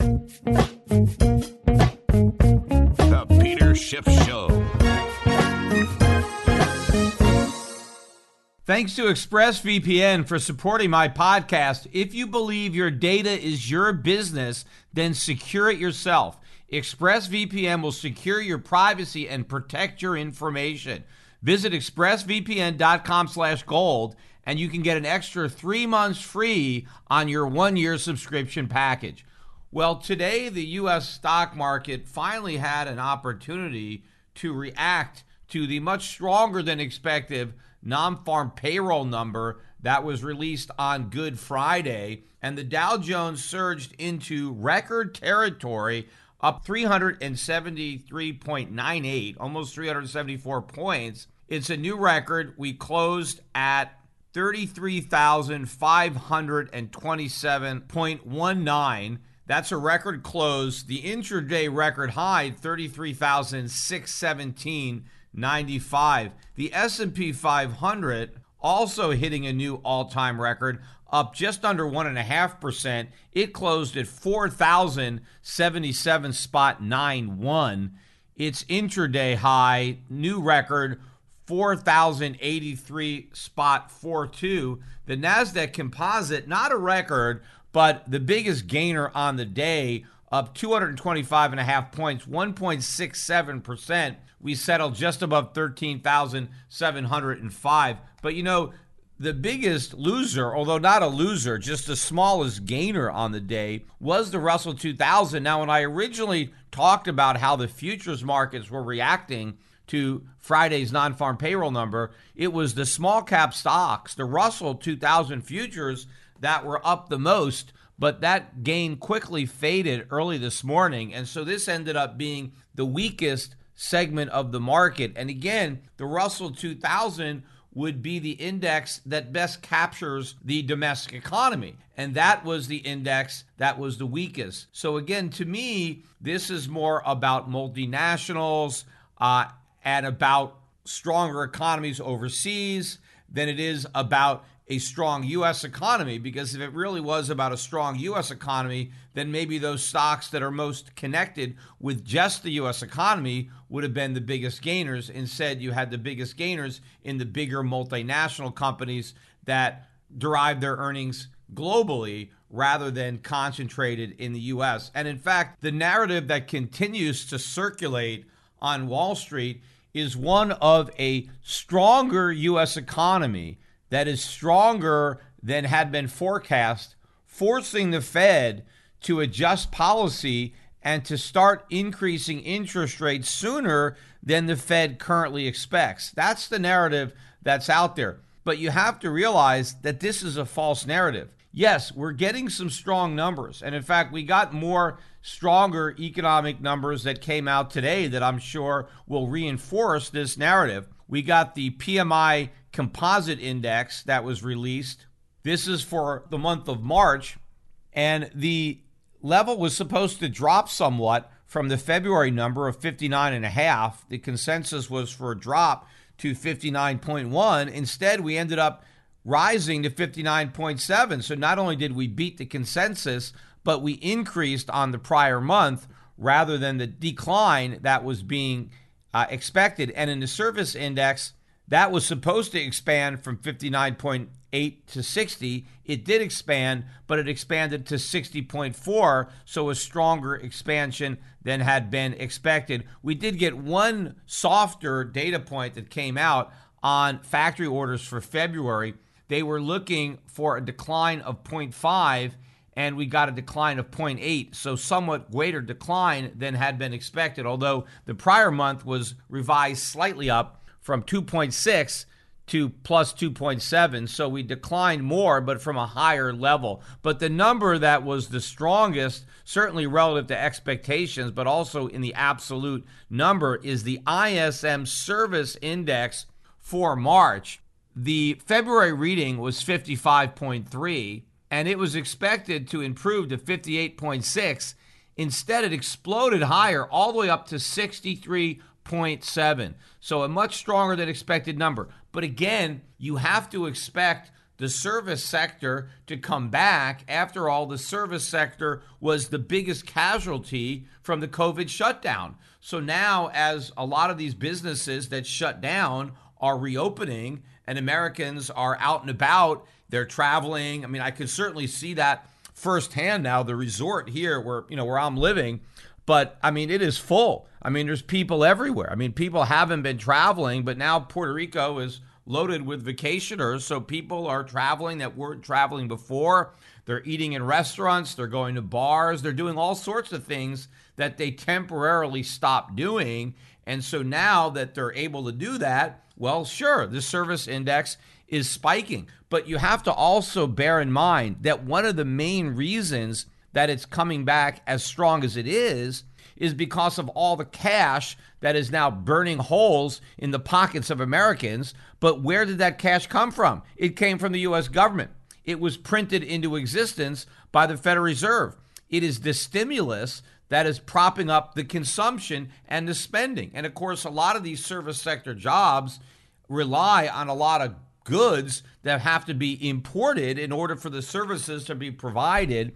The Peter Schiff Show. Thanks to ExpressVPN for supporting my podcast. If you believe your data is your business, then secure it yourself. ExpressVPN will secure your privacy and protect your information. Visit expressvpn.com/gold and you can get an extra 3 months free on your 1-year subscription package. Well, today the U.S. stock market finally had an opportunity to react to the much stronger than expected non farm payroll number that was released on Good Friday. And the Dow Jones surged into record territory, up 373.98, almost 374 points. It's a new record. We closed at 33,527.19. That's a record close. The intraday record high, 33,617.95. The S&P 500 also hitting a new all-time record, up just under 1.5%. It closed at 4,077 spot 91. Its intraday high, new record, 4,083 spot 42. The NASDAQ composite, not a record, but the biggest gainer on the day, up 225 and a half points, 1.67%. We settled just above 13,705. But you know, the biggest loser, although not a loser, just the smallest gainer on the day, was the Russell 2000. Now, when I originally talked about how the futures markets were reacting to Friday's non farm payroll number, it was the small cap stocks, the Russell 2000 futures, that were up the most, but that gain quickly faded early this morning. And so this ended up being the weakest segment of the market. And again, the Russell 2000 would be the index that best captures the domestic economy. And that was the index that was the weakest. So, again, to me, this is more about multinationals uh, and about stronger economies overseas than it is about a strong U.S. economy because if it really was about a strong U.S. economy, then maybe those stocks that are most connected with just the U.S. economy would have been the biggest gainers. Instead, you had the biggest gainers in the bigger multinational companies that derive their earnings globally rather than concentrated in the U.S. And in fact, the narrative that continues to circulate on Wall Street is one of a stronger U.S. economy that is stronger than had been forecast, forcing the Fed to adjust policy and to start increasing interest rates sooner than the Fed currently expects. That's the narrative that's out there. But you have to realize that this is a false narrative. Yes, we're getting some strong numbers. And in fact, we got more stronger economic numbers that came out today that I'm sure will reinforce this narrative. We got the PMI composite index that was released. This is for the month of March. And the level was supposed to drop somewhat from the February number of 59.5. The consensus was for a drop to 59.1. Instead, we ended up rising to 59.7. So not only did we beat the consensus, but we increased on the prior month rather than the decline that was being uh, expected. And in the service index, that was supposed to expand from 59.8 to 60. It did expand, but it expanded to 60.4, so a stronger expansion than had been expected. We did get one softer data point that came out on factory orders for February. They were looking for a decline of 0.5 and we got a decline of 0.8, so somewhat greater decline than had been expected, although the prior month was revised slightly up from 2.6 to plus 2.7. So we declined more, but from a higher level. But the number that was the strongest, certainly relative to expectations, but also in the absolute number, is the ISM Service Index for March. The February reading was 55.3 and it was expected to improve to 58.6. Instead, it exploded higher, all the way up to 63.7. So, a much stronger than expected number. But again, you have to expect the service sector to come back. After all, the service sector was the biggest casualty from the COVID shutdown. So now, as a lot of these businesses that shut down are reopening and Americans are out and about they're traveling. I mean, I could certainly see that firsthand now. The resort here, where you know where I'm living, but I mean, it is full. I mean, there's people everywhere. I mean, people haven't been traveling, but now Puerto Rico is loaded with vacationers. So people are traveling that weren't traveling before. They're eating in restaurants, they're going to bars, they're doing all sorts of things that they temporarily stopped doing. And so now that they're able to do that, well, sure, the service index is spiking. But you have to also bear in mind that one of the main reasons that it's coming back as strong as it is is because of all the cash that is now burning holes in the pockets of Americans. But where did that cash come from? It came from the US government. It was printed into existence by the Federal Reserve. It is the stimulus that is propping up the consumption and the spending. And of course, a lot of these service sector jobs rely on a lot of goods that have to be imported in order for the services to be provided.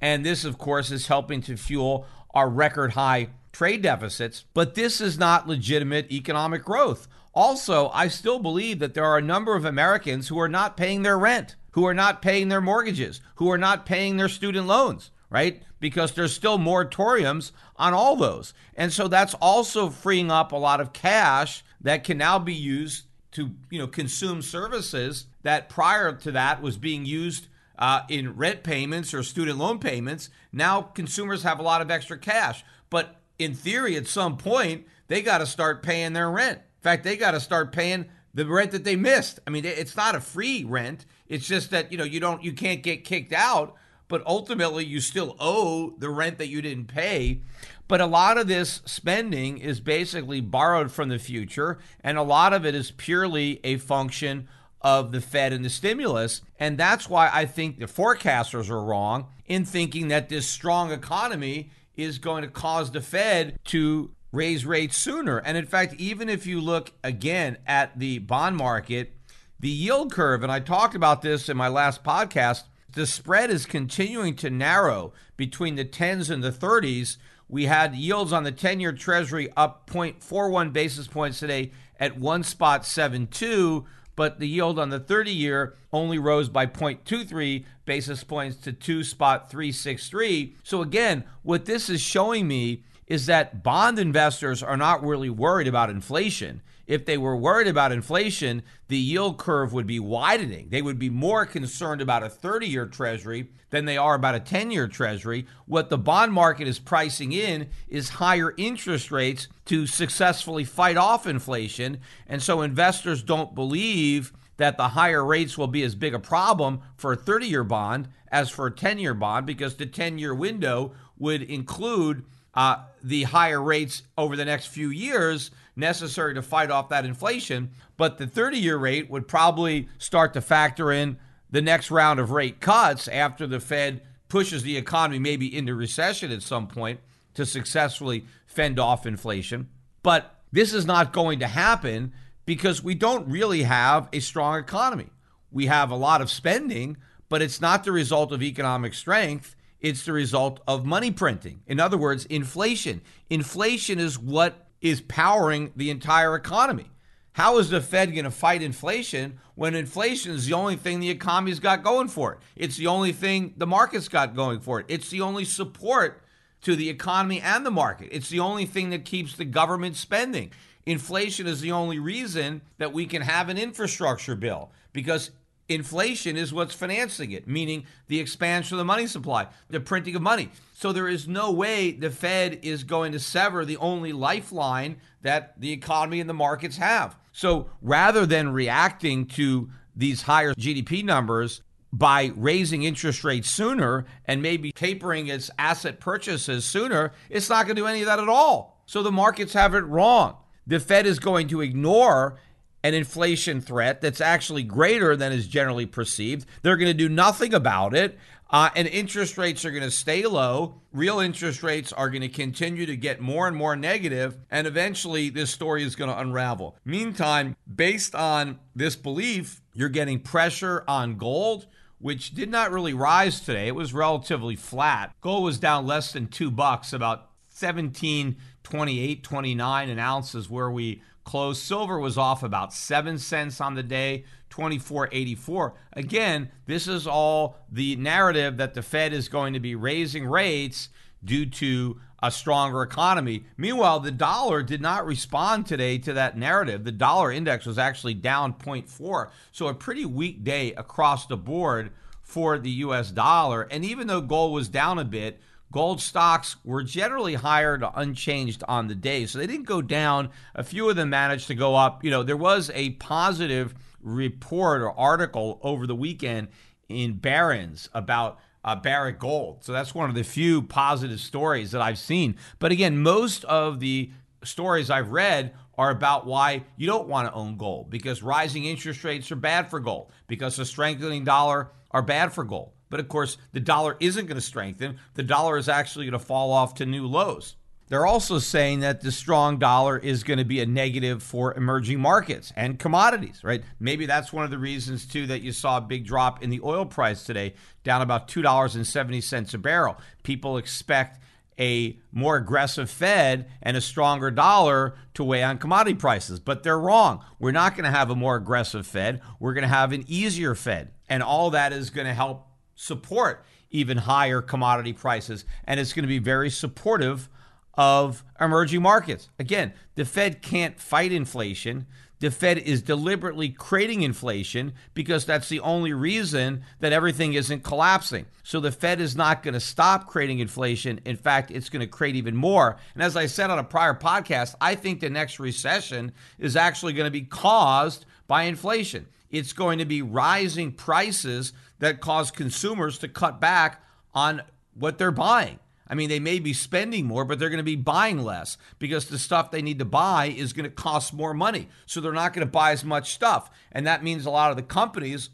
And this, of course, is helping to fuel our record high trade deficits. But this is not legitimate economic growth. Also, I still believe that there are a number of Americans who are not paying their rent, who are not paying their mortgages, who are not paying their student loans, right? Because there's still moratoriums on all those. And so that's also freeing up a lot of cash that can now be used to you know consume services that prior to that was being used uh, in rent payments or student loan payments. Now consumers have a lot of extra cash, but in theory, at some point they got to start paying their rent. In fact, they got to start paying the rent that they missed. I mean, it's not a free rent. It's just that you know you don't you can't get kicked out, but ultimately you still owe the rent that you didn't pay. But a lot of this spending is basically borrowed from the future, and a lot of it is purely a function of the Fed and the stimulus. And that's why I think the forecasters are wrong in thinking that this strong economy is going to cause the Fed to raise rates sooner. And in fact, even if you look again at the bond market, the yield curve, and I talked about this in my last podcast, the spread is continuing to narrow between the 10s and the 30s we had yields on the 10 year Treasury up 0.41 basis points today at one spot 72, but the yield on the 30 year only rose by 0.23 basis points to 2 spot 363. So, again, what this is showing me is that bond investors are not really worried about inflation if they were worried about inflation, the yield curve would be widening. They would be more concerned about a 30 year treasury than they are about a 10 year treasury. What the bond market is pricing in is higher interest rates to successfully fight off inflation. And so investors don't believe that the higher rates will be as big a problem for a 30 year bond as for a 10 year bond because the 10 year window would include uh, the higher rates over the next few years necessary to fight off that inflation. But the 30 year rate would probably start to factor in the next round of rate cuts after the Fed pushes the economy maybe into recession at some point to successfully fend off inflation. But this is not going to happen because we don't really have a strong economy. We have a lot of spending, but it's not the result of economic strength. It's the result of money printing. In other words, inflation. Inflation is what is powering the entire economy. How is the Fed going to fight inflation when inflation is the only thing the economy's got going for it? It's the only thing the market's got going for it. It's the only support to the economy and the market. It's the only thing that keeps the government spending. Inflation is the only reason that we can have an infrastructure bill because inflation is what's financing it, meaning the expansion of the money supply, the printing of money. So there is no way the Fed is going to sever the only lifeline that the economy and the markets have. So rather than reacting to these higher GDP numbers by raising interest rates sooner and maybe tapering its asset purchases sooner, it's not going to do any of that at all. So the markets have it wrong. The Fed is going to ignore an inflation threat that's actually greater than is generally perceived. They're going to do nothing about it. Uh, and interest rates are going to stay low. Real interest rates are going to continue to get more and more negative, and eventually this story is going to unravel. Meantime, based on this belief, you're getting pressure on gold, which did not really rise today. It was relatively flat. Gold was down less than two bucks, about 17, 28, 29 an ounce is where we closed. Silver was off about seven cents on the day. 2484. Again, this is all the narrative that the Fed is going to be raising rates due to a stronger economy. Meanwhile, the dollar did not respond today to that narrative. The dollar index was actually down 0.4. So a pretty weak day across the board for the US dollar. And even though gold was down a bit, gold stocks were generally higher to unchanged on the day. So they didn't go down. A few of them managed to go up. You know, there was a positive report or article over the weekend in Barron's about uh, Barrick Gold. So that's one of the few positive stories that I've seen. But again, most of the stories I've read are about why you don't want to own gold because rising interest rates are bad for gold, because a strengthening dollar are bad for gold. But of course, the dollar isn't going to strengthen. The dollar is actually going to fall off to new lows. They're also saying that the strong dollar is going to be a negative for emerging markets and commodities, right? Maybe that's one of the reasons, too, that you saw a big drop in the oil price today, down about $2.70 a barrel. People expect a more aggressive Fed and a stronger dollar to weigh on commodity prices. But they're wrong. We're not going to have a more aggressive Fed. We're going to have an easier Fed. And all that is going to help support even higher commodity prices. And it's going to be very supportive of emerging markets. Again, the Fed can't fight inflation. The Fed is deliberately creating inflation because that's the only reason that everything isn't collapsing. So the Fed is not going to stop creating inflation. In fact, it's going to create even more. And as I said on a prior podcast, I think the next recession is actually going to be caused by inflation. It's going to be rising prices that cause consumers to cut back on what they're buying. I mean, they may be spending more, but they're going to be buying less because the stuff they need to buy is going to cost more money. So they're not going to buy as much stuff. And that means a lot of the companies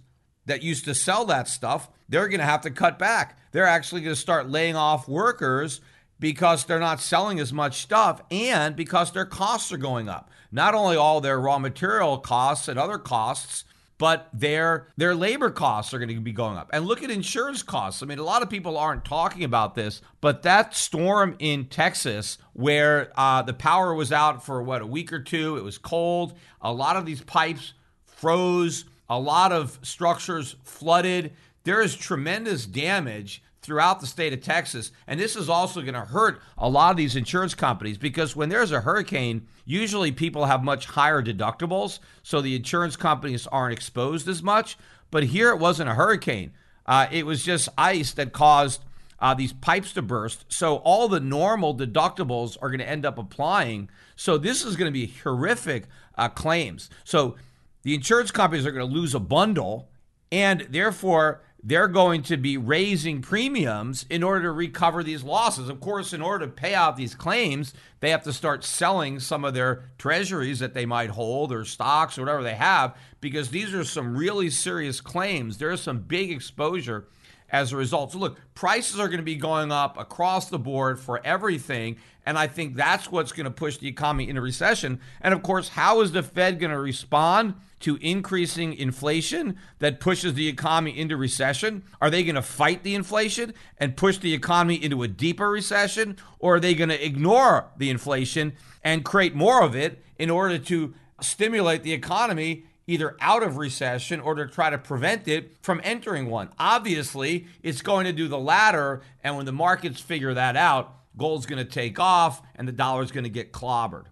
that used to sell that stuff, they're going to have to cut back. They're actually going to start laying off workers because they're not selling as much stuff and because their costs are going up. Not only all their raw material costs and other costs, but their their labor costs are going to be going up. And look at insurance costs. I mean, a lot of people aren't talking about this, but that storm in Texas, where uh, the power was out for what a week or two, it was cold. A lot of these pipes froze. A lot of structures flooded. There is tremendous damage throughout the state of Texas. And this is also going to hurt a lot of these insurance companies because when there's a hurricane, usually people have much higher deductibles. So the insurance companies aren't exposed as much. But here it wasn't a hurricane, uh, it was just ice that caused. Uh, these pipes to burst. So all the normal deductibles are going to end up applying. So this is going to be horrific uh, claims. So the insurance companies are going to lose a bundle, and therefore they're going to be raising premiums in order to recover these losses. Of course, in order to pay out these claims, they have to start selling some of their treasuries that they might hold or stocks or whatever they have because these are some really serious claims. There's some big exposure. as a result. So, look, prices are going to be going up across the board for everything. And I think that's what's going to push the economy into recession. And of course, how is the Fed going to respond to increasing inflation that pushes the economy into recession? Are they going to fight the inflation and push the economy into a deeper recession? Or are they going to ignore the inflation and create more of it in order to stimulate the economy either out of recession or to try to prevent it from entering one. Obviously, it's going to do the latter. And when the markets figure that out, gold's going to take off and the dollar's going to get clobbered.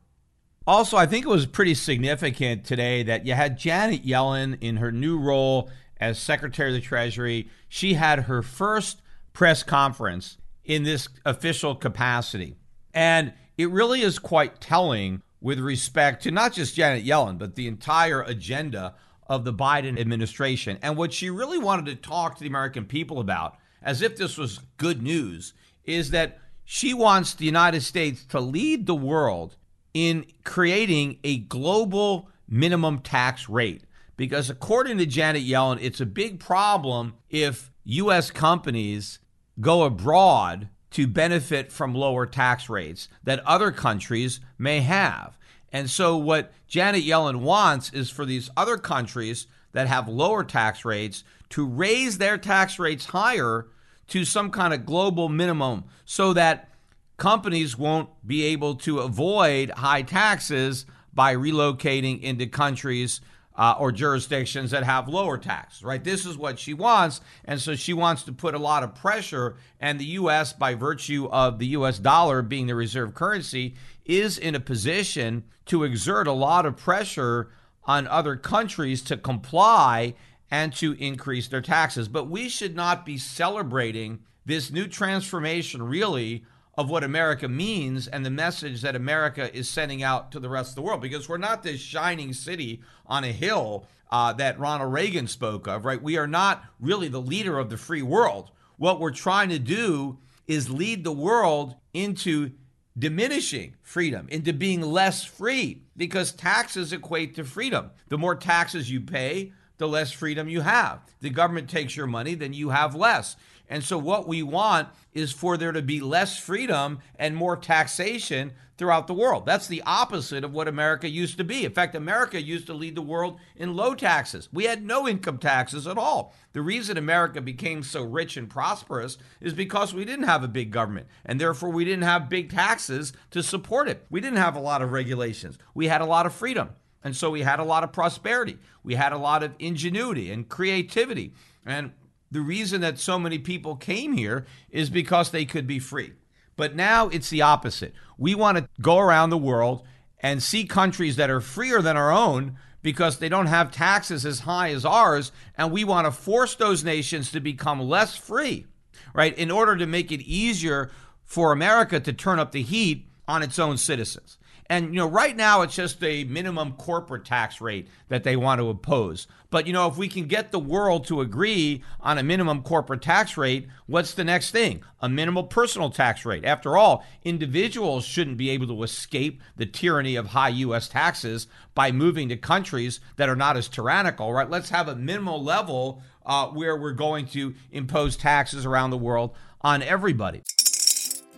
Also, I think it was pretty significant today that you had Janet Yellen in her new role as Secretary of the Treasury. She had her first press conference in this official capacity. And it really is quite telling with respect to not just Janet Yellen, but the entire agenda of the Biden administration. And what she really wanted to talk to the American people about, as if this was good news, is that she wants the United States to lead the world in creating a global minimum tax rate. Because according to Janet Yellen, it's a big problem if U.S. companies go abroad to benefit from lower tax rates that other countries may have. And so, what Janet Yellen wants is for these other countries that have lower tax rates to raise their tax rates higher to some kind of global minimum so that companies won't be able to avoid high taxes by relocating into countries uh, or jurisdictions that have lower taxes, right? This is what she wants. And so she wants to put a lot of pressure. And the U.S., by virtue of the U.S. dollar being the reserve currency, is in a position to exert a lot of pressure on other countries to comply and to increase their taxes. But we should not be celebrating this new transformation, really, of what America means and the message that America is sending out to the rest of the world because we're not this shining city on a hill uh, that Ronald Reagan spoke of, right? We are not really the leader of the free world. What we're trying to do is lead the world into diminishing freedom, into being less free because taxes equate to freedom. The more taxes you pay, the less freedom you have. The government takes your money, then you have less. And so, what we want is for there to be less freedom and more taxation throughout the world. That's the opposite of what America used to be. In fact, America used to lead the world in low taxes. We had no income taxes at all. The reason America became so rich and prosperous is because we didn't have a big government, and therefore we didn't have big taxes to support it. We didn't have a lot of regulations. We had a lot of freedom. And so we had a lot of prosperity. We had a lot of ingenuity and creativity. And the reason that so many people came here is because they could be free. But now it's the opposite. We want to go around the world and see countries that are freer than our own because they don't have taxes as high as ours, and we want to force those nations to become less free, right, in order to make it easier for America to turn up the heat on its own citizens. And, you know, right now it's just a minimum corporate tax rate that they want to impose. But, you know, if we can get the world to agree on a minimum corporate tax rate, what's the next thing? A minimal personal tax rate. After all, individuals shouldn't be able to escape the tyranny of high U.S. taxes by moving to countries that are not as tyrannical, right? Let's have a minimal level uh, where we're going to impose taxes around the world on everybody.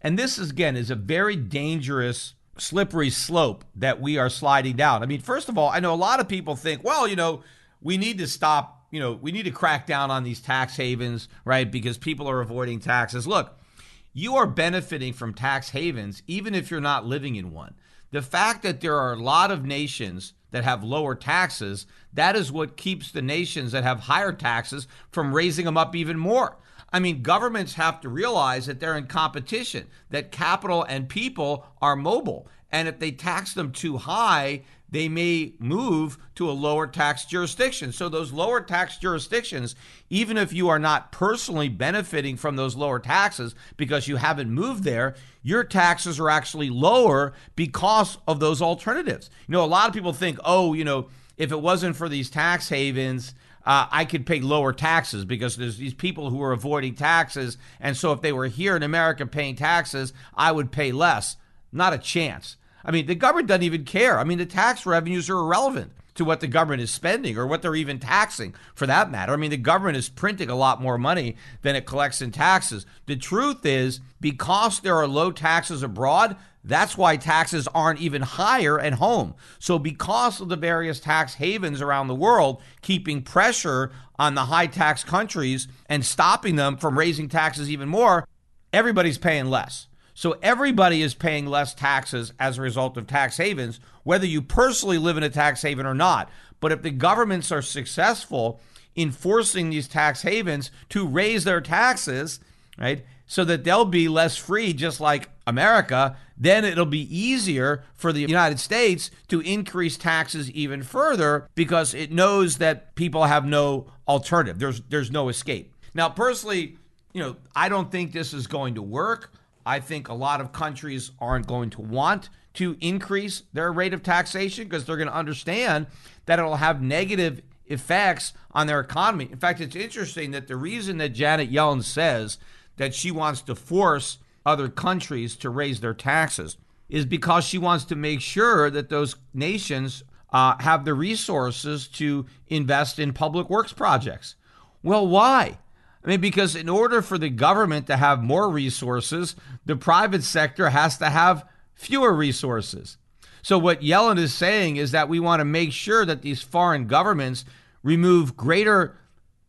And this is again is a very dangerous slippery slope that we are sliding down. I mean, first of all, I know a lot of people think, well, you know, we need to stop you know, we need to crack down on these tax havens, right? Because people are avoiding taxes. Look, you are benefiting from tax havens even if you're not living in one. The fact that there are a lot of nations that have lower taxes, that is what keeps the nations that have higher taxes from raising them up even more. I mean, governments have to realize that they're in competition, that capital and people are mobile. And if they tax them too high, they may move to a lower tax jurisdiction. So, those lower tax jurisdictions, even if you are not personally benefiting from those lower taxes because you haven't moved there, your taxes are actually lower because of those alternatives. You know, a lot of people think, oh, you know, if it wasn't for these tax havens, uh, I could pay lower taxes because there's these people who are avoiding taxes. And so if they were here in America paying taxes, I would pay less. Not a chance. I mean, the government doesn't even care. I mean, the tax revenues are irrelevant to what the government is spending or what they're even taxing for that matter. I mean, the government is printing a lot more money than it collects in taxes. The truth is, because there are low taxes abroad, that's why taxes aren't even higher at home. So, because of the various tax havens around the world keeping pressure on the high tax countries and stopping them from raising taxes even more, everybody's paying less. So everybody is paying less taxes as a result of tax havens, whether you personally live in a tax haven or not. But if the governments are successful in forcing these tax havens to raise their taxes, right, so that they'll be less free, just like America, then it'll be easier for the United States to increase taxes even further because it knows that people have no alternative. There's there's no escape. Now, personally, you know, I don't think this is going to work. I think a lot of countries aren't going to want to increase their rate of taxation because they're going to understand that it'll have negative effects on their economy. In fact, it's interesting that the reason that Janet Yellen says that she wants to force other countries to raise their taxes is because she wants to make sure that those nations uh, have the resources to invest in public works projects. Well, why? I mean, because in order for the government to have more resources, the private sector has to have fewer resources. So, what Yellen is saying is that we want to make sure that these foreign governments remove greater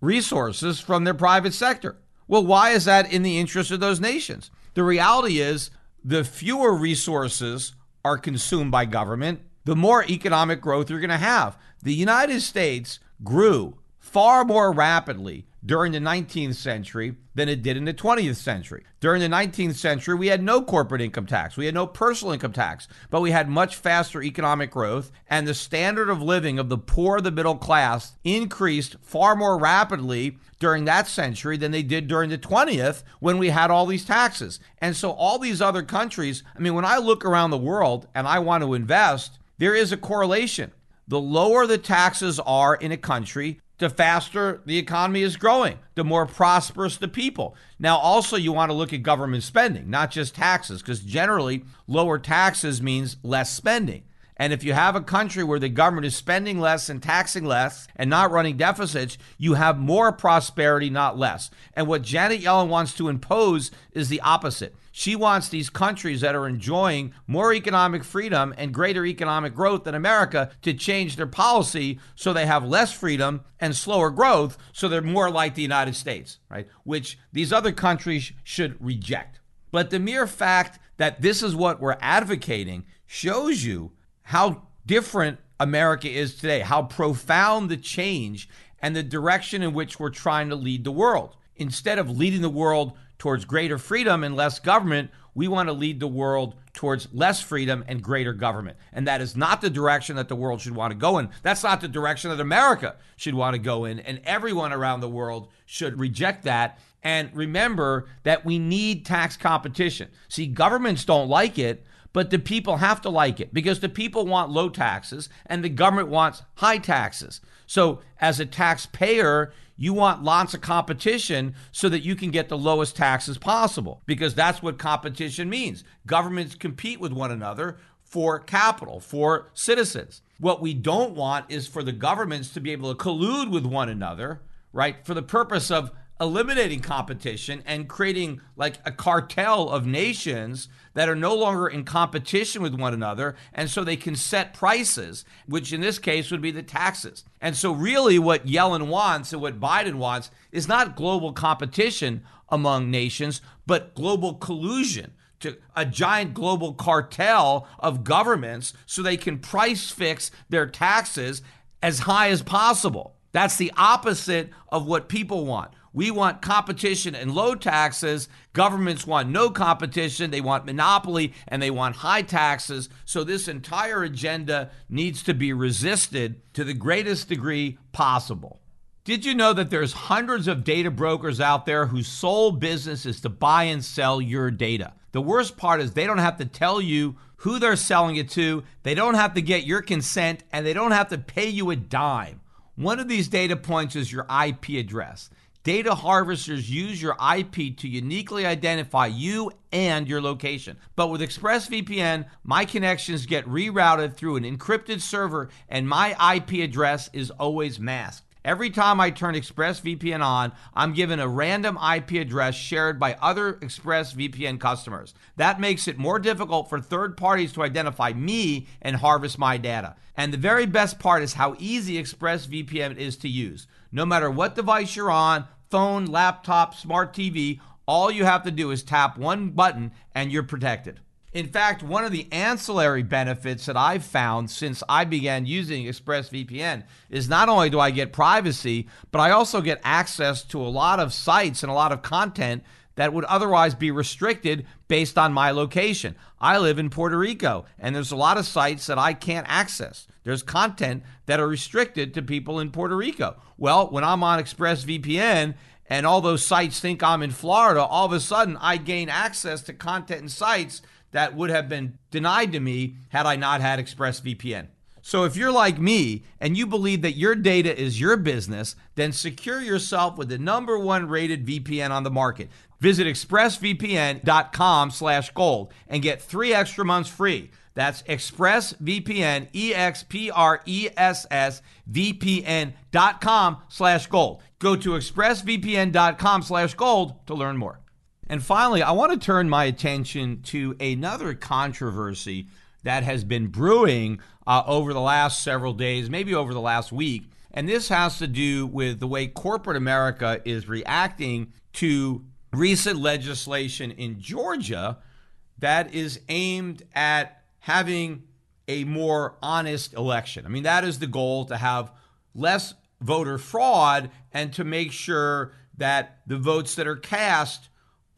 resources from their private sector. Well, why is that in the interest of those nations? The reality is the fewer resources are consumed by government, the more economic growth you're going to have. The United States grew far more rapidly during the 19th century than it did in the 20th century. During the 19th century, we had no corporate income tax, we had no personal income tax, but we had much faster economic growth, and the standard of living of the poor the middle class increased far more rapidly during that century than they did during the 20th when we had all these taxes. And so, all these other countries, I mean, when I look around the world and I want to invest, there is a correlation. The lower the taxes are in a country, the faster the economy is growing, the more prosperous the people. Now, also, you want to look at government spending, not just taxes, because generally, lower taxes means less spending. And if you have a country where the government is spending less and taxing less and not running deficits, you have more prosperity, not less. And what Janet Yellen wants to impose is the opposite. She wants these countries that are enjoying more economic freedom and greater economic growth than America to change their policy so they have less freedom and slower growth so they're more like the United States, right? Which these other countries should reject. But the mere fact that this is what we're advocating shows you how different America is today, how profound the change and the direction in which we're trying to lead the world. Instead of leading the world towards greater freedom and less government, we want to lead the world towards less freedom and greater government. And that is not the direction that the world should want to go in. That's not the direction that America should want to go in. And everyone around the world should reject that. And remember that we need tax competition. See, governments don't like it, but the people have to like it because the people want low taxes and the government wants high taxes. So, as a taxpayer, you want lots of competition so that you can get the lowest taxes possible because that's what competition means. Governments compete with one another for capital, for citizens. What we don't want is for the governments to be able to collude with one another, right, for the purpose of eliminating competition and creating like a cartel of nations that are no longer in competition with one another. And so they can set prices, which in this case would be the taxes. And so, really, what Yellen wants and what Biden wants is not global competition among nations, but global collusion to a giant global cartel of governments so they can price fix their taxes as high as possible. That's the opposite of what people want. We want competition and low taxes. Governments want no competition. They want monopoly and they want high taxes. So, this entire agenda needs to be resisted to the greatest degree possible. Did you know that there's hundreds of data brokers out there whose sole business is to buy and sell your data? The worst part is they don't have to tell you who they're selling it to, they don't have to get your consent, and they don't have to pay you a dime. One of these data points is your IP address. Data harvesters use your IP to uniquely identify you and your location. But with ExpressVPN, my connections get rerouted through an encrypted server, and my IP address is always masked. Every time I turn ExpressVPN on, I'm given a random IP address shared by other ExpressVPN customers. That makes it more difficult for third parties to identify me and harvest my data. And the very best part is how easy ExpressVPN is to use. No matter what device you're on phone, laptop, smart TV all you have to do is tap one button and you're protected. In fact, one of the ancillary benefits that I've found since I began using ExpressVPN is not only do I get privacy, but I also get access to a lot of sites and a lot of content that would otherwise be restricted based on my location. I live in Puerto Rico, and there's a lot of sites that I can't access. There's content that are restricted to people in Puerto Rico. Well, when I'm on ExpressVPN and all those sites think I'm in Florida, all of a sudden I gain access to content and sites that would have been denied to me had I not had ExpressVPN. So if you're like me and you believe that your data is your business, then secure yourself with the number one rated VPN on the market. Visit expressvpn.com slash gold and get 3 extra months free. That's expressvpn, E-X-P-R-E-S-S, VPN.com slash gold. Go to expressvpn.com slash gold to learn more. And finally, I want to turn my attention to another controversy that has been brewing uh, over the last several days, maybe over the last week. And this has to do with the way corporate America is reacting to recent legislation in Georgia that is aimed at having a more honest election. I mean, that is the goal to have less voter fraud and to make sure that the votes that are cast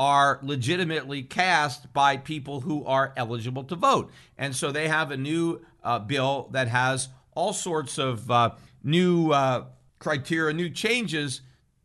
are legitimately cast by people who are eligible to vote. And so they have a new uh, bill that has all sorts of uh, new uh, criteria, new changes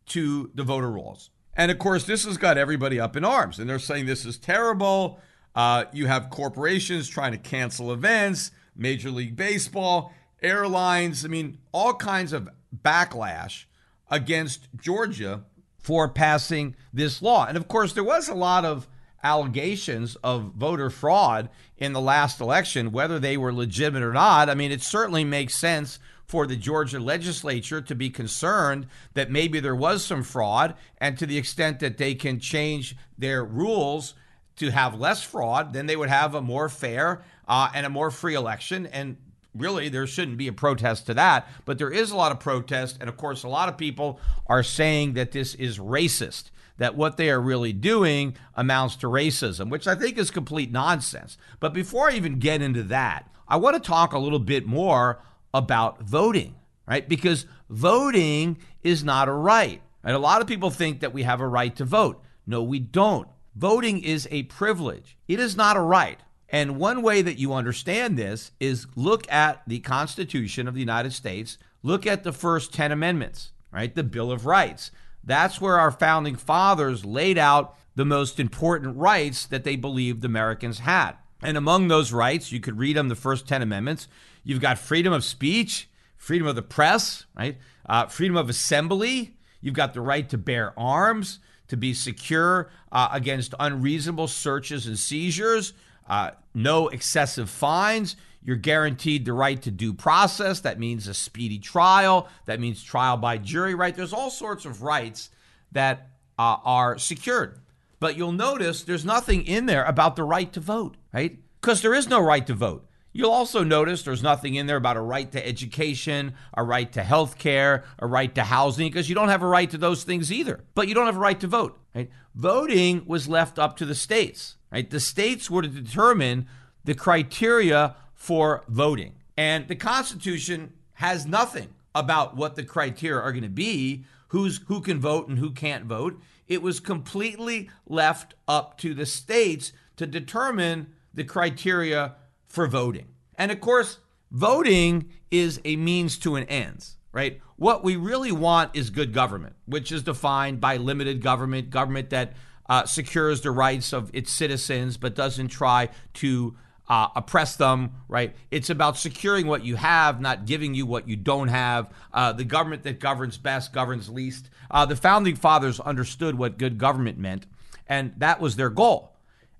to the voter rolls. And of course, this has got everybody up in arms. And they're saying this is terrible. Uh, you have corporations trying to cancel events, Major League Baseball, airlines. I mean, all kinds of backlash against Georgia for passing this law. And of course, there was a lot of allegations of voter fraud in the last election, whether they were legitimate or not. I mean, it certainly makes sense for the Georgia legislature to be concerned that maybe there was some fraud, and to the extent that they can change their rules to have less fraud, then they would have a more fair uh, and a more free election. And really there shouldn't be a protest to that, but there is a lot of protest. And of course, a lot of people are saying that this is racist, that what they are really doing amounts to racism, which I think is complete nonsense. But before I even get into that, I want to talk a little bit more about voting, right? Because voting is not a right. And a lot of people think that we have a right to vote. No, we don't. Voting is a privilege. It is not a right. And one way that you understand this is look at the Constitution of the United States, look at the first 10 amendments, right? The Bill of Rights. That's where our founding fathers laid out the most important rights that they believed Americans had. And among those rights, you could read them the first 10 amendments. You've got freedom of speech, freedom of the press, right? Uh, freedom of assembly. You've got the right to bear arms, to be secure uh, against unreasonable searches and seizures uh, no excessive fines. You're guaranteed the right to due process. That means a speedy trial. That means trial by jury, right? There's all sorts of rights that uh, are secured. But you'll notice there's nothing in there about the right to vote, right? Because there is no right to vote. You'll also notice there's nothing in there about a right to education, a right to health care, a right to housing, because you don't have a right to those things either. But you don't have a right to vote. Right? Voting was left up to the states. Right? The states were to determine the criteria for voting. And the Constitution has nothing about what the criteria are going to be, who's who can vote and who can't vote. It was completely left up to the states to determine the criteria for voting. And of course, voting is a means to an end, right? What we really want is good government, which is defined by limited government, government that uh, secures the rights of its citizens but doesn't try to uh, oppress them, right? It's about securing what you have, not giving you what you don't have. Uh, the government that governs best governs least. Uh, the founding fathers understood what good government meant, and that was their goal.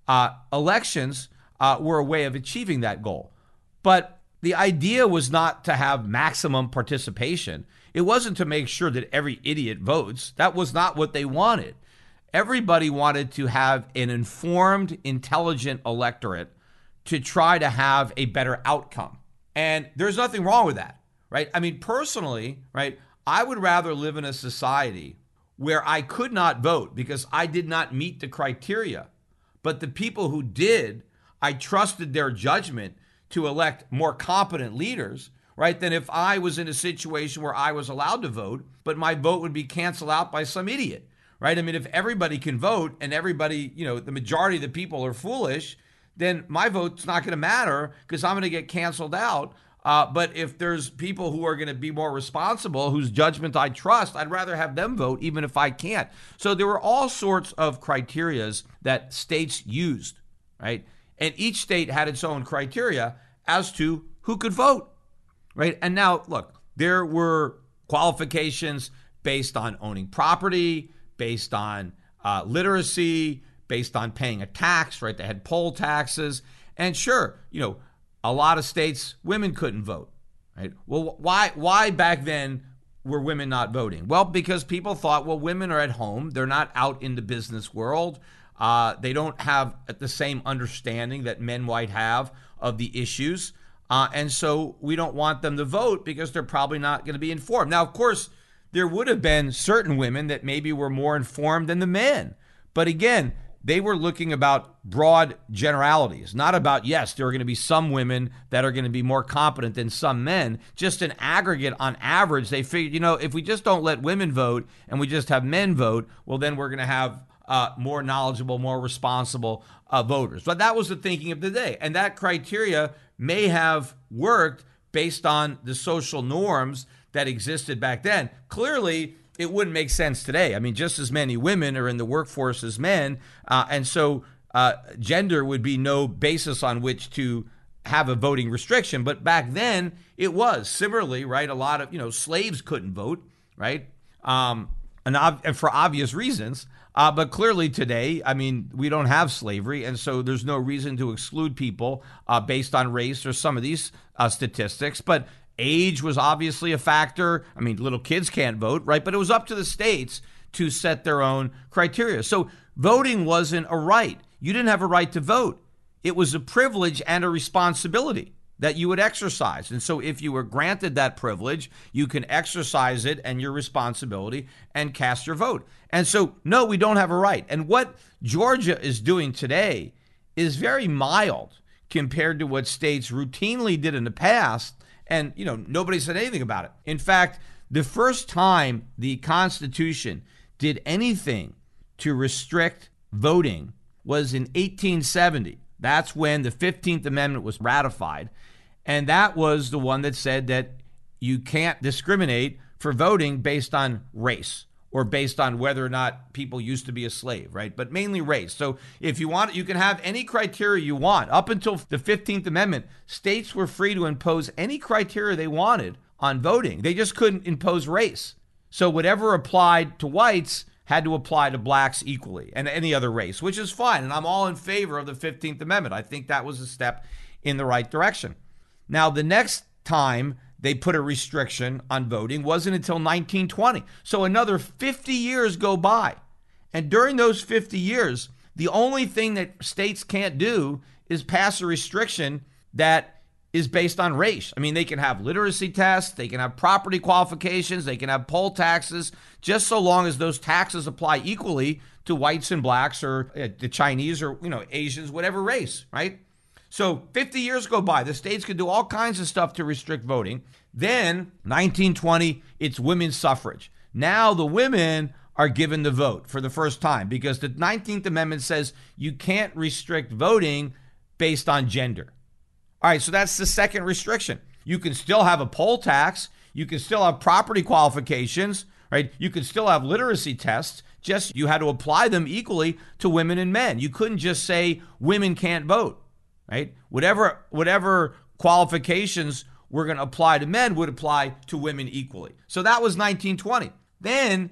Uh, elections uh, were a way of achieving that goal. But the idea was not to have maximum participation. It wasn't to make sure that every idiot votes. That was not what they wanted. Everybody wanted to have an informed, intelligent electorate to try to have a better outcome. And there's nothing wrong with that, right? I mean, personally, right, I would rather live in a society where I could not vote because I did not meet the criteria. But the people who did, I trusted their judgment to elect more competent leaders, right? Than if I was in a situation where I was allowed to vote, but my vote would be canceled out by some idiot, right? I mean, if everybody can vote and everybody, you know, the majority of the people are foolish, then my vote's not going to matter because I'm going to get canceled out. Uh, but if there's people who are going to be more responsible, whose judgment I trust, I'd rather have them vote, even if I can't. So there were all sorts of criterias that states used, right? And each state had its own criteria as to who could vote, right? And now, look, there were qualifications based on owning property, based on uh, literacy, based on paying a tax, right? They had poll taxes. And sure, you know, a lot of states, women couldn't vote, right? Well, why, why back then were women not voting? Well, because people thought, well, women are at home, they're not out in the business world. Uh, they don't have the same understanding that men might have of the issues. Uh, and so we don't want them to vote because they're probably not going to be informed. Now, of course, there would have been certain women that maybe were more informed than the men. But again, they were looking about broad generalities, not about, yes, there are going to be some women that are going to be more competent than some men. Just an aggregate on average, they figured, you know, if we just don't let women vote and we just have men vote, well, then we're going to have uh, more knowledgeable, more responsible uh, voters. But that was the thinking of the day. And that criteria may have worked based on the social norms that existed back then. Clearly, it wouldn't make sense today. I mean, just as many women are in the workforce as men. Uh, and so uh, gender would be no basis on which to have a voting restriction. But back then, it was. Similarly, right? A lot of, you know, slaves couldn't vote, right? Um, and, ob- and for obvious reasons. Uh, but clearly today, I mean, we don't have slavery, and so there's no reason to exclude people uh, based on race or some of these uh, statistics. But age was obviously a factor. I mean, little kids can't vote, right? But it was up to the states to set their own criteria. So voting wasn't a right. You didn't have a right to vote. It was a privilege and a responsibility that you would exercise. And so, if you were granted that privilege, you can exercise it and your responsibility and cast your vote. And so, no, we don't have a right. And what Georgia is doing today is very mild compared to what states routinely did in the past. And, you know, nobody said anything about it. In fact, the first time the Constitution did anything to restrict voting was in 1870. That's when the 15th Amendment was ratified. And that was the one that said that you can't discriminate for voting based on race or based on whether or not people used to be a slave, right? But mainly race. So if you want, you can have any criteria you want. Up until the 15th Amendment, states were free to impose any criteria they wanted on voting. They just couldn't impose race. So whatever applied to whites had to apply to blacks equally and any other race, which is fine. And I'm all in favor of the 15th Amendment. I think that was a step in the right direction. Now, the next time they put a restriction on voting wasn't until 1920. So another 50 years go by. And during those 50 years, the only thing that states can't do is pass a restriction that is based on race. I mean, they can have literacy tests, they can have property qualifications, they can have poll taxes, just so long as those taxes apply equally to whites and blacks or uh, the Chinese or, you know, Asians, whatever race, right? So 50 years go by. The states could do all kinds of stuff to restrict voting. Then 1920, it's women's suffrage. Now the women are given the vote for the first time because the 19th Amendment says you can't restrict voting based on gender. All right, so that's the second restriction. You can still have a poll tax, you can still have property qualifications, right? You can still have literacy tests, just you had to apply them equally to women and men. You couldn't just say women can't vote, right? Whatever whatever qualifications were going to apply to men would apply to women equally. So that was 1920. Then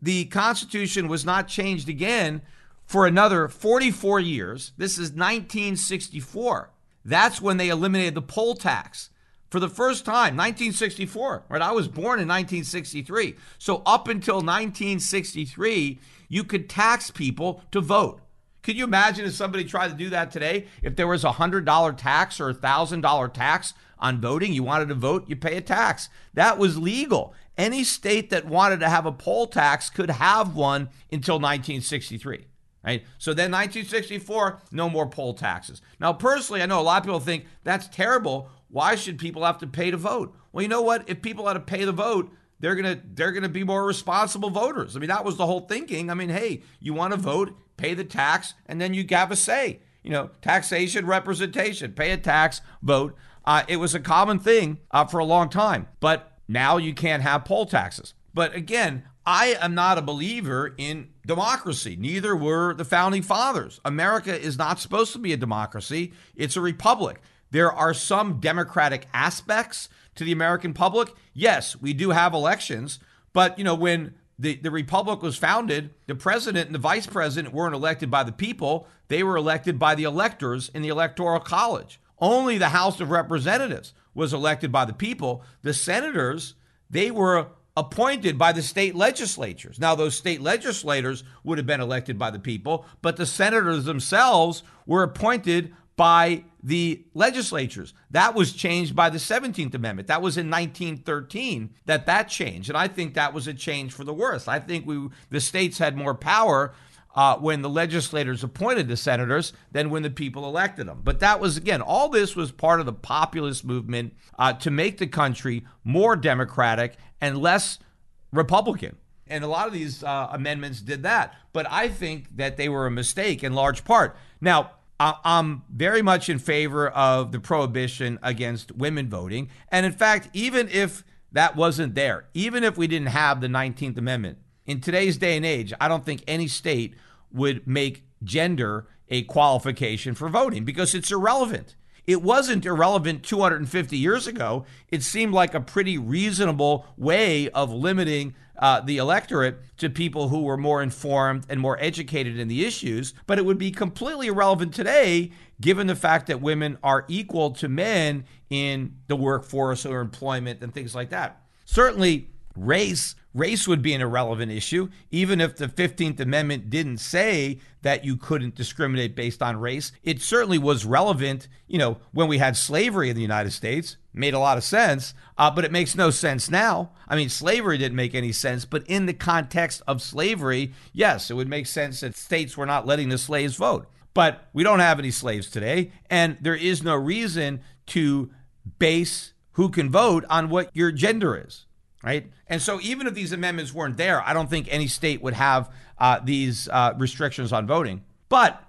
the Constitution was not changed again for another 44 years. This is 1964. That's when they eliminated the poll tax for the first time, 1964. Right? I was born in 1963. So up until 1963, you could tax people to vote. Could you imagine if somebody tried to do that today? If there was a $100 tax or a $1,000 tax on voting, you wanted to vote, you pay a tax. That was legal. Any state that wanted to have a poll tax could have one until 1963. Right? So then 1964, no more poll taxes. Now, personally, I know a lot of people think that's terrible. Why should people have to pay to vote? Well, you know what? If people had to pay to vote, they're gonna they're gonna be more responsible voters. I mean, that was the whole thinking. I mean, hey, you want to vote, pay the tax, and then you have a say. You know, taxation, representation, pay a tax, vote. Uh, it was a common thing uh, for a long time, but now you can't have poll taxes. But again, I am not a believer in democracy. Neither were the founding fathers. America is not supposed to be a democracy, it's a republic. There are some democratic aspects to the American public. Yes, we do have elections, but you know, when the, the republic was founded, the president and the vice president weren't elected by the people, they were elected by the electors in the electoral college. Only the House of Representatives was elected by the people. The senators, they were appointed by the state legislatures. Now, those state legislators would have been elected by the people, but the senators themselves were appointed by the legislatures. That was changed by the 17th Amendment. That was in 1913 that that changed. And I think that was a change for the worse. I think we the states had more power uh, when the legislators appointed the senators than when the people elected them. But that was, again, all this was part of the populist movement uh, to make the country more democratic and less Republican. And a lot of these uh, amendments did that. But I think that they were a mistake in large part. Now, I'm very much in favor of the prohibition against women voting. And in fact, even if that wasn't there, even if we didn't have the 19th Amendment, in today's day and age, I don't think any state would make gender a qualification for voting because it's irrelevant. It wasn't irrelevant 250 years ago. It seemed like a pretty reasonable way of limiting uh, the electorate to people who were more informed and more educated in the issues. But it would be completely irrelevant today, given the fact that women are equal to men in the workforce or employment and things like that. Certainly, race race would be an irrelevant issue even if the 15th amendment didn't say that you couldn't discriminate based on race. It certainly was relevant you know when we had slavery in the united states. Made a lot of sense uh, but it makes no sense now. I mean slavery didn't make any sense but in the context of slavery yes it would make sense that states were not letting the slaves vote. But we don't have any slaves today and there is no reason to base who can vote on what your gender is right? And so even if these amendments weren't there, I don't think any state would have uh, these uh, restrictions on voting. But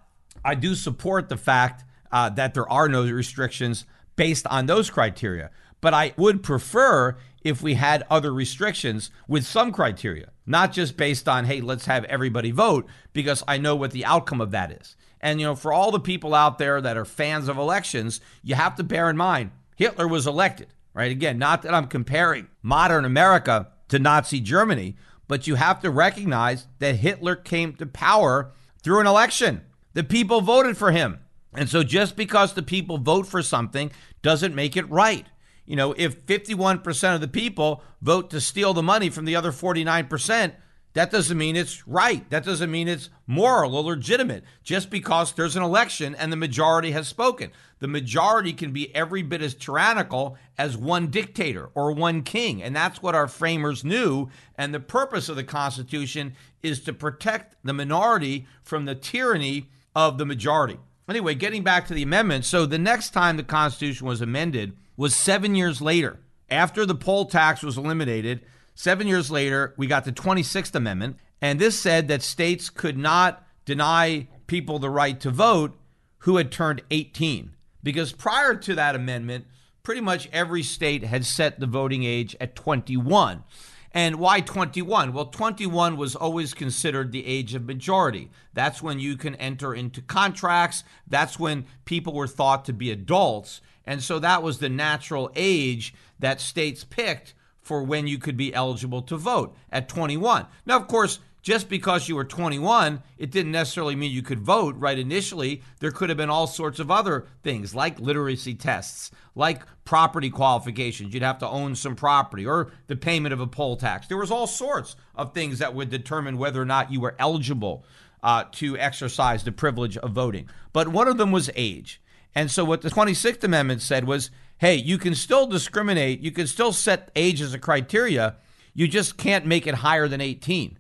I do support the fact uh, that there are no restrictions based on those criteria. But I would prefer if we had other restrictions with some criteria, not just based on, hey, let's have everybody vote, because I know what the outcome of that is. And, you know, for all the people out there that are fans of elections, you have to bear in mind Hitler was elected right? Again, not that I'm comparing modern America to Nazi Germany, but you have to recognize that Hitler came to power through an election. The people voted for him. And so just because the people vote for something doesn't make it right. You know, if 51% of the people vote to steal the money from the other 49%, that doesn't mean it's right. That doesn't mean it's moral or legitimate just because there's an election and the majority has spoken. The majority can be every bit as tyrannical as one dictator or one king. And that's what our framers knew. And the purpose of the Constitution is to protect the minority from the tyranny of the majority. Anyway, getting back to the amendment. So the next time the Constitution was amended was seven years later. After the poll tax was eliminated, Seven years later, we got the 26th Amendment, and this said that states could not deny people the right to vote who had turned 18. Because prior to that amendment, pretty much every state had set the voting age at 21. And why 21? Well, 21 was always considered the age of majority. That's when you can enter into contracts. That's when people were thought to be adults. And so that was the natural age that states picked for when you could be eligible to vote at 21. Now, of course, just because you were 21, it didn't necessarily mean you could vote right initially. There could have been all sorts of other things like literacy tests, like property qualifications. You'd have to own some property or the payment of a poll tax. There was all sorts of things that would determine whether or not you were eligible uh, to exercise the privilege of voting. But one of them was age. And so what the 26th Amendment said was hey, you can still discriminate, you can still set age as a criteria, you just can't make it higher than 18.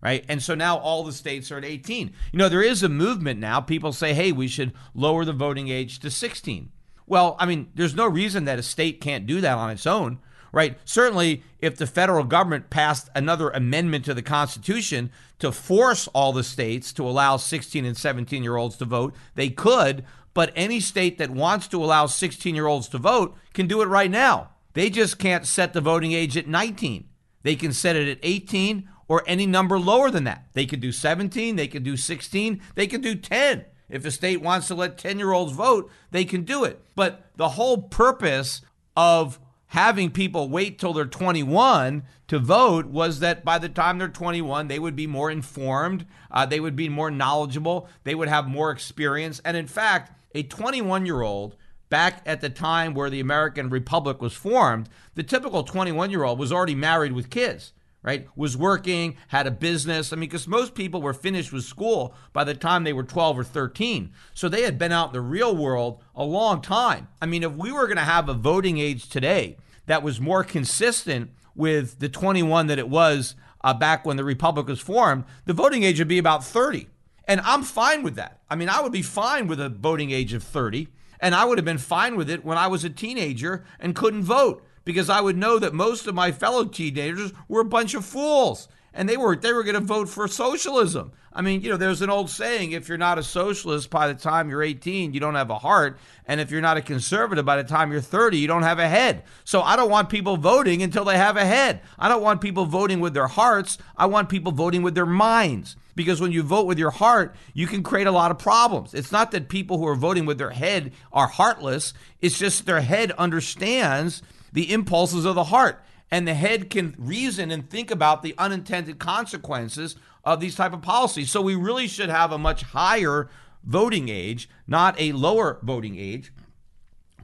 Right. And so now all the states are at 18. You know, there is a movement now. People say, hey, we should lower the voting age to 16. Well, I mean, there's no reason that a state can't do that on its own, right? Certainly, if the federal government passed another amendment to the Constitution to force all the states to allow 16 and 17 year olds to vote, they could. But any state that wants to allow 16 year olds to vote can do it right now. They just can't set the voting age at 19. They can set it at 18 or any number lower than that. They could do 17, they could do 16, they could do 10. If a state wants to let 10 year olds vote, they can do it. But the whole purpose of having people wait till they're 21 to vote was that by the time they're 21, they would be more informed, uh, they would be more knowledgeable, they would have more experience. And in fact, a 21 year old back at the time where the American Republic was formed, the typical 21 year old was already married with kids, right? Was working, had a business. I mean, because most people were finished with school by the time they were 12 or 13. So they had been out in the real world a long time. I mean, if we were going to have a voting age today that was more consistent with the 21 that it was uh, back when the Republic was formed, the voting age would be about 30. And I'm fine with that. I mean, I would be fine with a voting age of 30, and I would have been fine with it when I was a teenager and couldn't vote because I would know that most of my fellow teenagers were a bunch of fools and they were they were going to vote for socialism. I mean, you know, there's an old saying: if you're not a socialist by the time you're 18, you don't have a heart, and if you're not a conservative by the time you're 30, you don't have a head. So I don't want people voting until they have a head. I don't want people voting with their hearts. I want people voting with their minds. Because when you vote with your heart, you can create a lot of problems. It's not that people who are voting with their head are heartless. It's just their head understands the impulses of the heart and the head can reason and think about the unintended consequences of these type of policies. So we really should have a much higher voting age, not a lower voting age.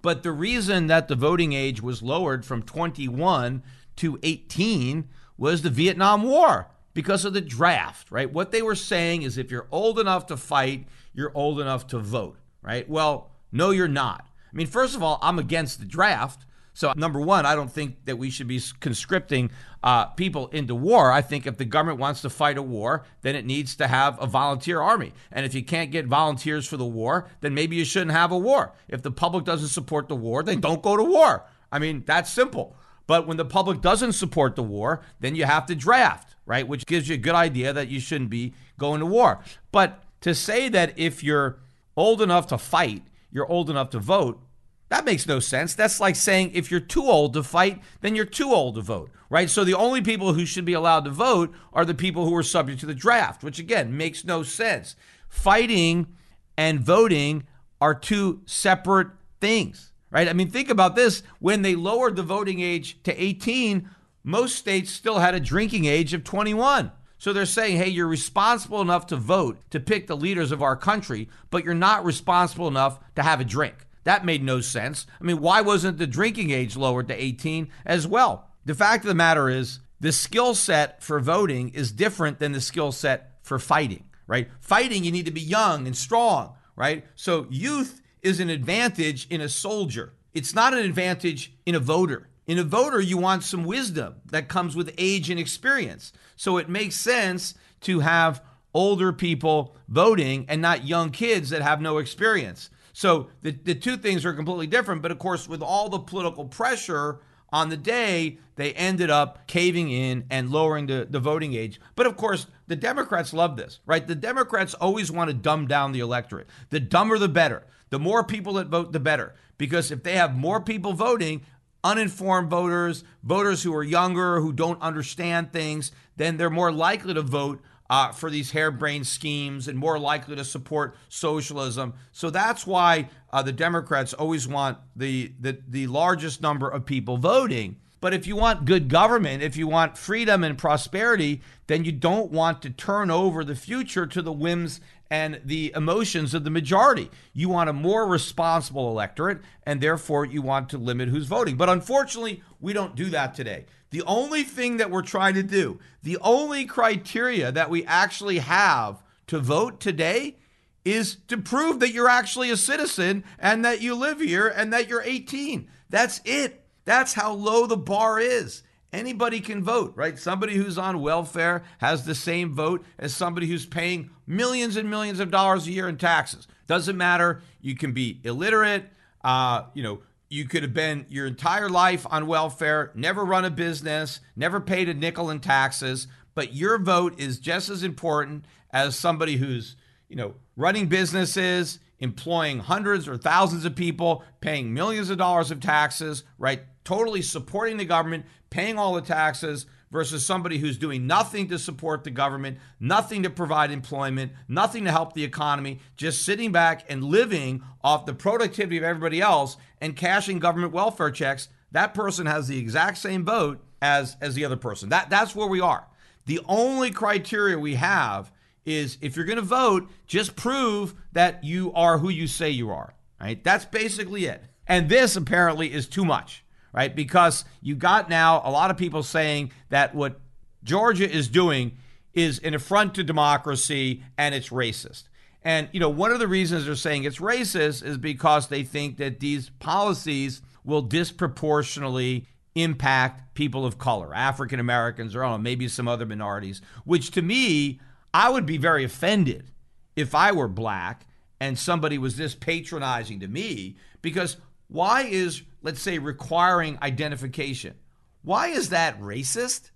But the reason that the voting age was lowered from 21 to 18 was the Vietnam War because of the draft, right? What they were saying is if you're old enough to fight, you're old enough to vote, right? Well, no, you're not. I mean, first of all, I'm against the draft so, number one, I don't think that we should be conscripting uh, people into war. I think if the government wants to fight a war, then it needs to have a volunteer army. And if you can't get volunteers for the war, then maybe you shouldn't have a war. If the public doesn't support the war, then don't go to war. I mean, that's simple. But when the public doesn't support the war, then you have to draft, right? Which gives you a good idea that you shouldn't be going to war. But to say that if you're old enough to fight, you're old enough to vote, that makes no sense. That's like saying if you're too old to fight, then you're too old to vote, right? So the only people who should be allowed to vote are the people who are subject to the draft, which again makes no sense. Fighting and voting are two separate things, right? I mean, think about this. When they lowered the voting age to 18, most states still had a drinking age of 21. So they're saying, hey, you're responsible enough to vote to pick the leaders of our country, but you're not responsible enough to have a drink. That made no sense. I mean, why wasn't the drinking age lowered to 18 as well? The fact of the matter is, the skill set for voting is different than the skill set for fighting, right? Fighting, you need to be young and strong, right? So youth is an advantage in a soldier. It's not an advantage in a voter. In a voter, you want some wisdom that comes with age and experience. So it makes sense to have older people voting and not young kids that have no experience. So the, the two things are completely different. But of course, with all the political pressure on the day, they ended up caving in and lowering the, the voting age. But of course, the Democrats love this, right? The Democrats always want to dumb down the electorate. The dumber, the better. The more people that vote, the better. Because if they have more people voting, uninformed voters, voters who are younger, who don't understand things, then they're more likely to vote uh, for these harebrained schemes and more likely to support socialism. So that's why uh, the Democrats always want the, the, the largest number of people voting. But if you want good government, if you want freedom and prosperity, then you don't want to turn over the future to the whims and the emotions of the majority. You want a more responsible electorate, and therefore you want to limit who's voting. But unfortunately, we don't do that today. The only thing that we're trying to do, the only criteria that we actually have to vote today is to prove that you're actually a citizen and that you live here and that you're 18. That's it. That's how low the bar is. Anybody can vote, right? Somebody who's on welfare has the same vote as somebody who's paying millions and millions of dollars a year in taxes. Doesn't matter. You can be illiterate. Uh, you know, you could have been your entire life on welfare, never run a business, never paid a nickel in taxes, but your vote is just as important as somebody who's, you know, running businesses, employing hundreds or thousands of people, paying millions of dollars of taxes, right? Totally supporting the government, paying all the taxes versus somebody who's doing nothing to support the government, nothing to provide employment, nothing to help the economy, just sitting back and living off the productivity of everybody else and cashing government welfare checks, that person has the exact same vote as as the other person. That that's where we are. The only criteria we have is if you're going to vote, just prove that you are who you say you are. Right? That's basically it. And this apparently is too much right? Because you got now a lot of people saying that what Georgia is doing is an affront to democracy and it's racist. And, you know, one of the reasons they're saying it's racist is because they think that these policies will disproportionately impact people of color, African Americans, or maybe some other minorities, which to me, I would be very offended if I were black and somebody was this patronizing to me because why is, let's say, requiring identification? Why is that racist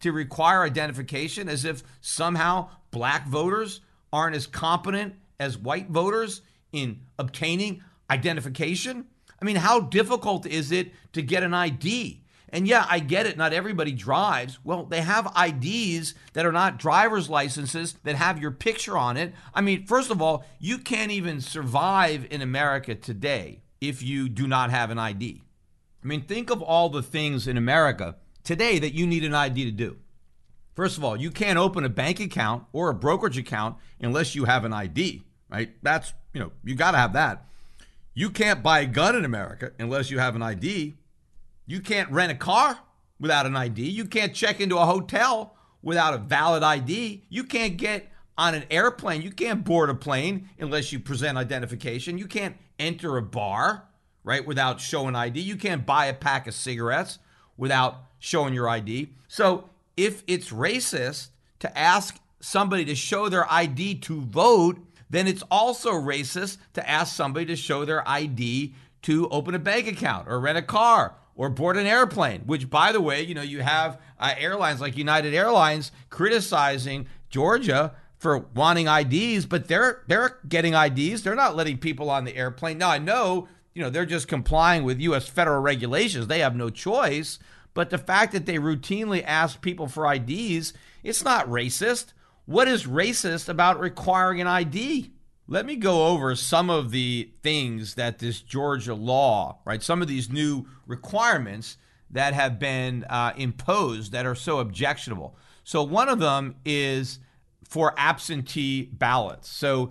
to require identification as if somehow black voters aren't as competent as white voters in obtaining identification? I mean, how difficult is it to get an ID? And yeah, I get it. Not everybody drives. Well, they have IDs that are not driver's licenses that have your picture on it. I mean, first of all, you can't even survive in America today if you do not have an ID. I mean, think of all the things in America today that you need an ID to do. First of all, you can't open a bank account or a brokerage account unless you have an ID, right? That's, you know, you got to have that. You can't buy a gun in America unless you have an ID. You can't rent a car without an ID. You can't check into a hotel without a valid ID. You can't get on an airplane. You can't board a plane unless you present identification. You can't enter a bar, right, without showing ID. You can't buy a pack of cigarettes without showing your ID. So if it's racist to ask somebody to show their ID to vote, then it's also racist to ask somebody to show their ID to open a bank account or rent a car or board an airplane, which, by the way, you know, you have uh, airlines like United Airlines criticizing Georgia for wanting IDs, but they're they're getting IDs. They're not letting people on the airplane. Now I know, you know, they're just complying with US federal regulations. They have no choice, but the fact that they routinely ask people for IDs, it's not racist. What is racist about requiring an ID? Let me go over some of the things that this Georgia law, right? Some of these new requirements that have been uh, imposed that are so objectionable. So one of them is for absentee ballots. So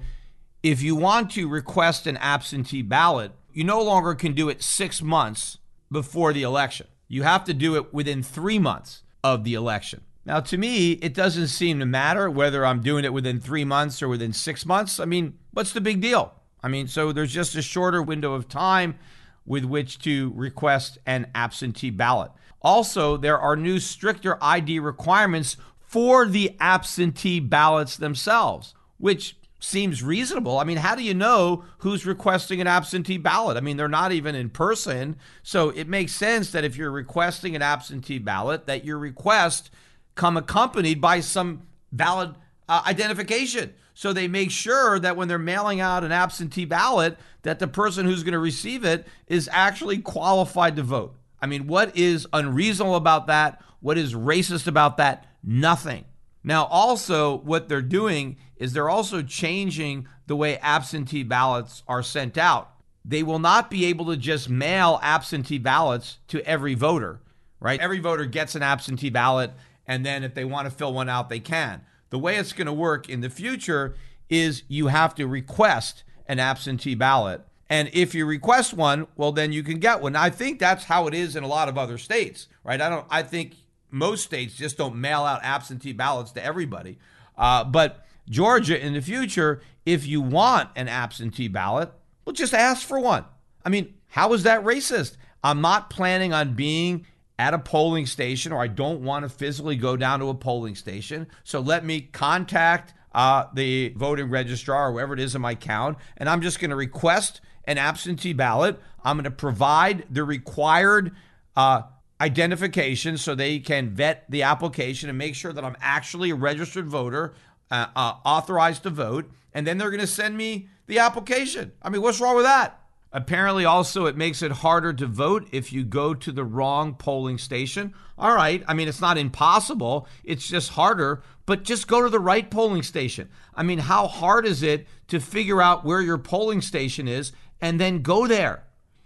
if you want to request an absentee ballot, you no longer can do it six months before the election. You have to do it within three months of the election. Now, to me, it doesn't seem to matter whether I'm doing it within three months or within six months. I mean, what's the big deal? I mean, so there's just a shorter window of time with which to request an absentee ballot. Also, there are new stricter ID requirements for the absentee ballots themselves, which seems reasonable. I mean, how do you know who's requesting an absentee ballot? I mean, they're not even in person. So it makes sense that if you're requesting an absentee ballot, that your request come accompanied by some valid uh, identification. So they make sure that when they're mailing out an absentee ballot, that the person who's going to receive it is actually qualified to vote. I mean, what is unreasonable about that? What is racist about that? Nothing. Now, also, what they're doing is they're also changing the way absentee ballots are sent out. They will not be able to just mail absentee ballots to every voter, right? Every voter gets an absentee ballot and then if they want to fill one out, they can. The way it's going to work in the future is you have to request an absentee ballot. And if you request one, well, then you can get one. I think that's how it is in a lot of other states, right? I don't. I think most states just don't mail out absentee ballots to everybody. Uh, but Georgia, in the future, if you want an absentee ballot, well, just ask for one. I mean, how is that racist? I'm not planning on being at a polling station or I don't want to physically go down to a polling station. So let me contact uh, the voting registrar or whoever it is in my count, and I'm just going to request an absentee ballot. I'm going to provide the required uh, identification so they can vet the application and make sure that I'm actually a registered voter, uh, uh authorized to vote, and then they're going to send me the application. I mean, what's wrong with that? Apparently, also, it makes it harder to vote if you go to the wrong polling station. All right, I mean, it's not impossible, it's just harder, but just go to the right polling station. I mean, how hard is it to figure out where your polling station is and then go there?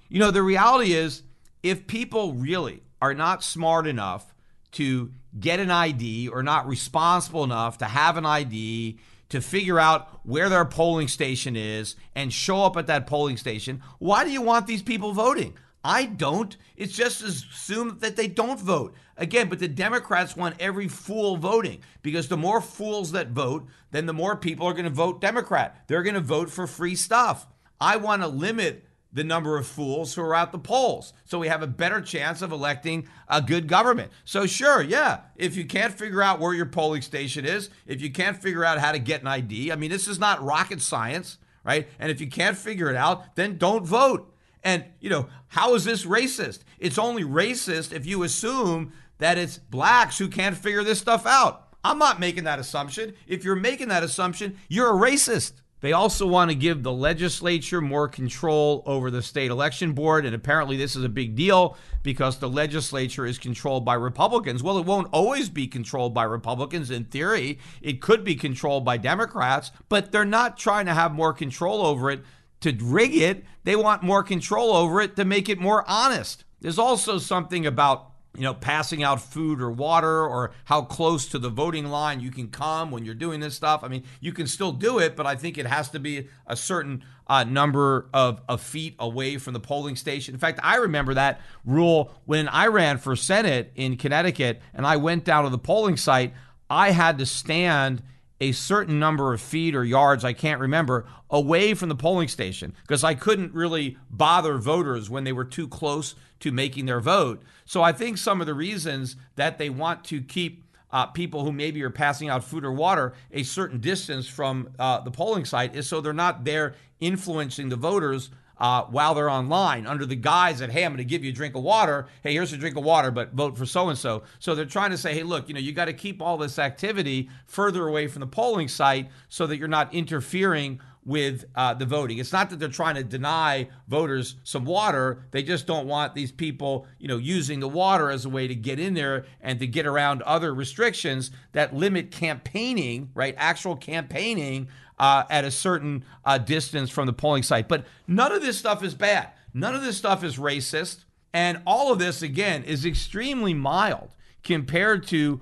You know, the reality is, if people really are not smart enough to get an ID or not responsible enough to have an ID to figure out where their polling station is and show up at that polling station. Why do you want these people voting? I don't. It's just assume that they don't vote. Again, but the Democrats want every fool voting because the more fools that vote, then the more people are going to vote Democrat. They're going to vote for free stuff. I want to limit the number of fools who are at the polls. So we have a better chance of electing a good government. So, sure, yeah, if you can't figure out where your polling station is, if you can't figure out how to get an ID, I mean, this is not rocket science, right? And if you can't figure it out, then don't vote. And, you know, how is this racist? It's only racist if you assume that it's blacks who can't figure this stuff out. I'm not making that assumption. If you're making that assumption, you're a racist. They also want to give the legislature more control over the state election board. And apparently, this is a big deal because the legislature is controlled by Republicans. Well, it won't always be controlled by Republicans. In theory, it could be controlled by Democrats, but they're not trying to have more control over it to rig it. They want more control over it to make it more honest. There's also something about you know, passing out food or water or how close to the voting line you can come when you're doing this stuff. I mean, you can still do it, but I think it has to be a certain uh, number of, of feet away from the polling station. In fact, I remember that rule when I ran for Senate in Connecticut and I went down to the polling site. I had to stand a certain number of feet or yards, I can't remember, away from the polling station because I couldn't really bother voters when they were too close to making their vote. So I think some of the reasons that they want to keep uh, people who maybe are passing out food or water a certain distance from uh, the polling site is so they're not there influencing the voters uh, while they're online under the guise that, hey, I'm going to give you a drink of water. Hey, here's a drink of water, but vote for so and so. So they're trying to say, hey, look, you know, you got to keep all this activity further away from the polling site so that you're not interfering with uh, the voting. It's not that they're trying to deny voters some water. They just don't want these people, you know, using the water as a way to get in there and to get around other restrictions that limit campaigning, right? Actual campaigning uh, at a certain uh, distance from the polling site. But none of this stuff is bad. None of this stuff is racist. And all of this, again, is extremely mild compared to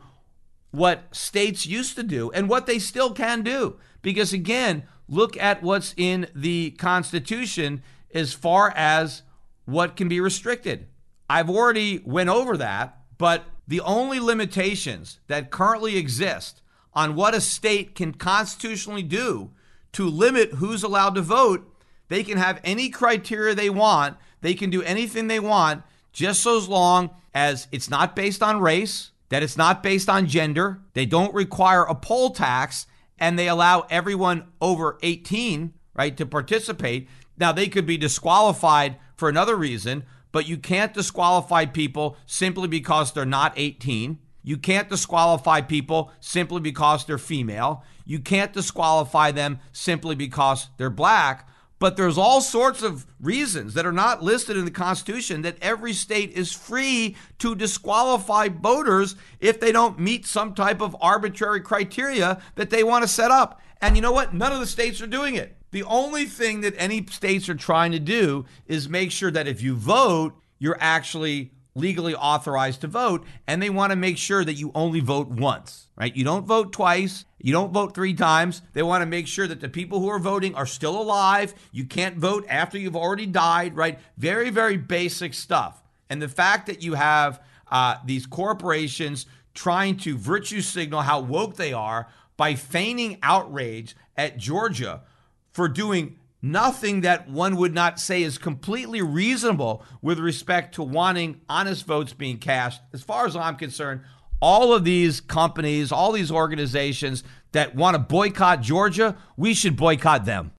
what states used to do and what they still can do. Because, again, look at what's in the Constitution as far as what can be restricted. I've already went over that, but the only limitations that currently exist on what a state can constitutionally do to limit who's allowed to vote, they can have any criteria they want, they can do anything they want just so long as it's not based on race, that it's not based on gender, they don't require a poll tax, and they allow everyone over 18, right, to participate. Now, they could be disqualified for another reason, but you can't disqualify people simply because they're not 18. You can't disqualify people simply because they're female. You can't disqualify them simply because they're black. But there's all sorts of reasons that are not listed in the Constitution that every state is free to disqualify voters if they don't meet some type of arbitrary criteria that they want to set up. And you know what? None of the states are doing it. The only thing that any states are trying to do is make sure that if you vote, you're actually legally authorized to vote. And they want to make sure that you only vote once, right? You don't vote twice. You don't vote three times. They want to make sure that the people who are voting are still alive. You can't vote after you've already died, right? Very, very basic stuff. And the fact that you have uh, these corporations trying to virtue signal how woke they are by feigning outrage at Georgia for doing nothing that one would not say is completely reasonable with respect to wanting honest votes being cast. As far as I'm concerned, all of these companies, all these organizations that want to boycott Georgia, we should boycott them.